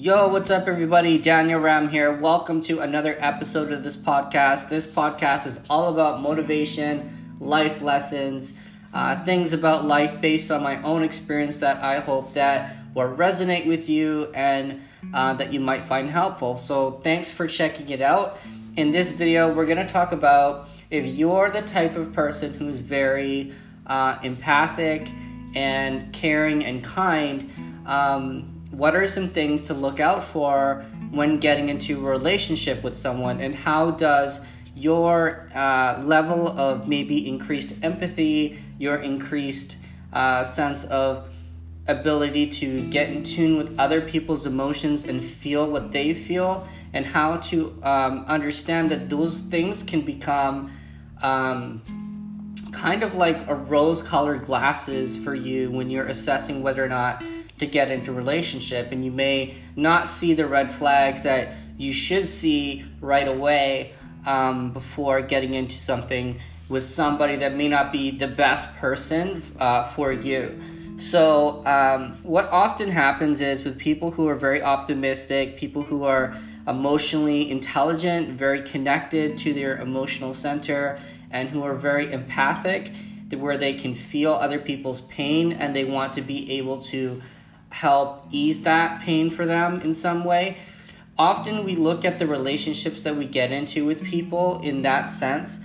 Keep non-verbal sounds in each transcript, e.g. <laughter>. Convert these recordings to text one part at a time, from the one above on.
Yo, what's up, everybody? Daniel Ram here. Welcome to another episode of this podcast. This podcast is all about motivation, life lessons, uh, things about life based on my own experience that I hope that will resonate with you and uh, that you might find helpful. So, thanks for checking it out. In this video, we're going to talk about if you're the type of person who's very uh, empathic and caring and kind. Um, what are some things to look out for when getting into a relationship with someone? And how does your uh, level of maybe increased empathy your increased uh, sense of ability to get in tune with other people's emotions and feel what they feel? And how to um, understand that those things can become um, kind of like a rose colored glasses for you when you're assessing whether or not to get into a relationship and you may not see the red flags that you should see right away um, before getting into something with somebody that may not be the best person uh, for you. So um, what often happens is with people who are very optimistic people who are emotionally intelligent very connected to their emotional center and who are very empathic where they can feel other people's pain and they want to be able to help ease that pain for them in some way. Often we look at the relationships that we get into with people in that sense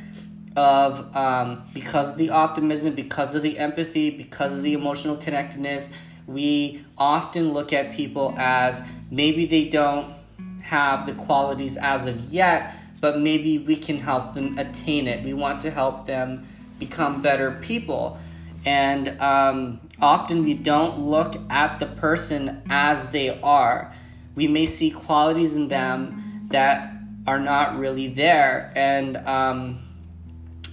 of um, because of the optimism, because of the empathy, because of the emotional connectedness, we often look at people as maybe they don't have the qualities as of yet, but maybe we can help them attain it. We want to help them become better people. And um, often we don't look at the person as they are. We may see qualities in them that are not really there. And um,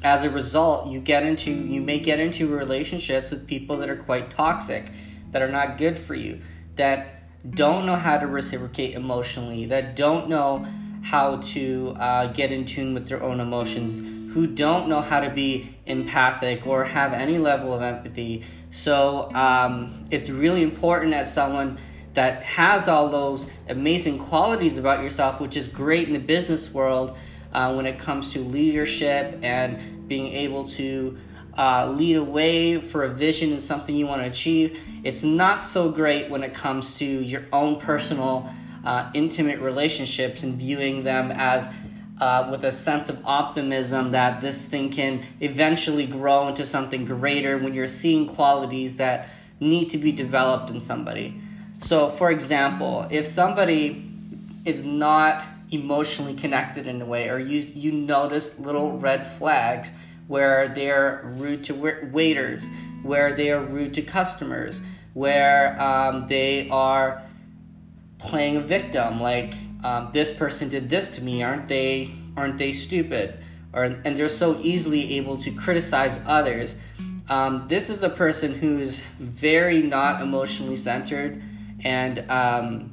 as a result, you get into you may get into relationships with people that are quite toxic, that are not good for you, that don't know how to reciprocate emotionally, that don't know how to uh, get in tune with their own emotions who don't know how to be empathic or have any level of empathy. So um, it's really important as someone that has all those amazing qualities about yourself, which is great in the business world uh, when it comes to leadership and being able to uh, lead a way for a vision and something you want to achieve. It's not so great when it comes to your own personal, uh, intimate relationships and viewing them as uh, with a sense of optimism that this thing can eventually grow into something greater when you're seeing qualities that need to be developed in somebody. So, for example, if somebody is not emotionally connected in a way, or you, you notice little red flags where they're rude to waiters, where they are rude to customers, where um, they are playing a victim, like um, this person did this to me aren't they aren't they stupid? Or and they're so easily able to criticize others. Um, this is a person who's very not emotionally centered and um,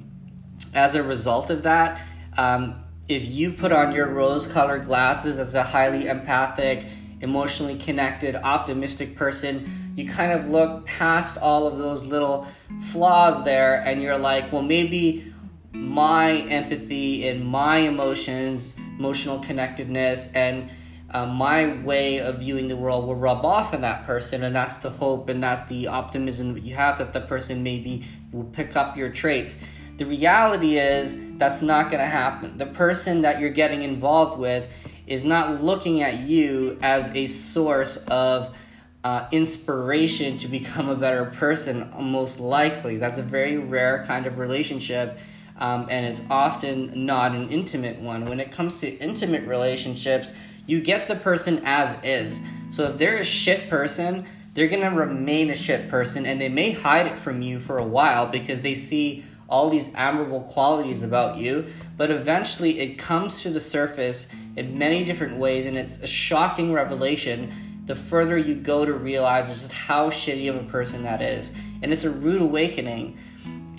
as a result of that um, if you put on your rose colored glasses as a highly empathic emotionally connected optimistic person you kind of look past all of those little flaws there and you're like well maybe my empathy and my emotions, emotional connectedness, and uh, my way of viewing the world will rub off on that person, and that's the hope and that's the optimism that you have that the person maybe will pick up your traits. The reality is that's not going to happen. The person that you're getting involved with is not looking at you as a source of uh, inspiration to become a better person, most likely. That's a very rare kind of relationship um, and is often not an intimate one. When it comes to intimate relationships, you get the person as is. So if they're a shit person, they're gonna remain a shit person and they may hide it from you for a while because they see all these admirable qualities about you, but eventually it comes to the surface in many different ways and it's a shocking revelation the further you go to realize just how shitty of a person that is. And it's a rude awakening.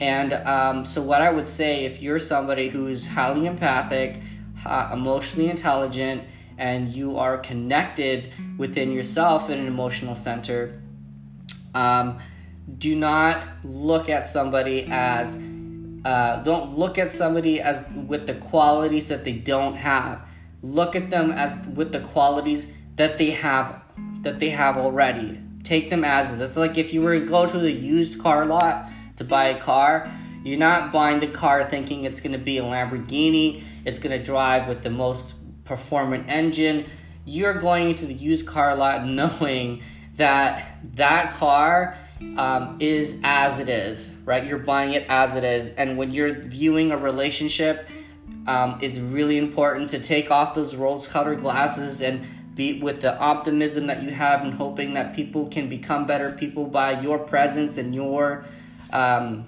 And um, so, what I would say if you're somebody who's highly empathic, uh, emotionally intelligent, and you are connected within yourself in an emotional center, um, do not look at somebody as uh, don't look at somebody as with the qualities that they don't have. Look at them as with the qualities that they have that they have already. Take them as is. It's like if you were to go to the used car lot to buy a car, you're not buying the car thinking it's going to be a Lamborghini, it's going to drive with the most performant engine. You're going into the used car lot <laughs> knowing that that car um, is as it is, right? You're buying it as it is. And when you're viewing a relationship, um, it's really important to take off those rose colored glasses and be with the optimism that you have and hoping that people can become better people by your presence and your um,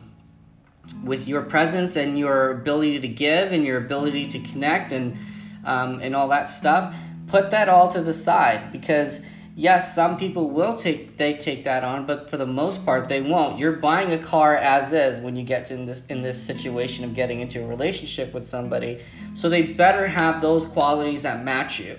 with your presence and your ability to give and your ability to connect and um, and all that stuff put that all to the side because yes, some people will take they take that on, but for the most part they won't. You're buying a car as is when you get in this in this situation of getting into a relationship with somebody. So they better have those qualities that match you.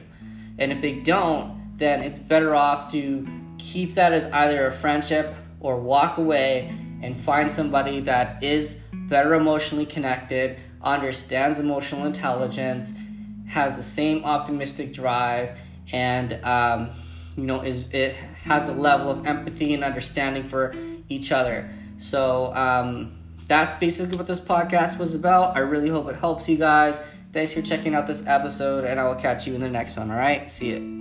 And if they don't, then it's better off to keep that as either a friendship or walk away and find somebody that is better emotionally connected, understands emotional intelligence, has the same optimistic drive, and um, you know is it has a level of empathy and understanding for each other. So um, that's basically what this podcast was about. I really hope it helps you guys. Thanks for checking out this episode and i will catch you in the next one all right? See you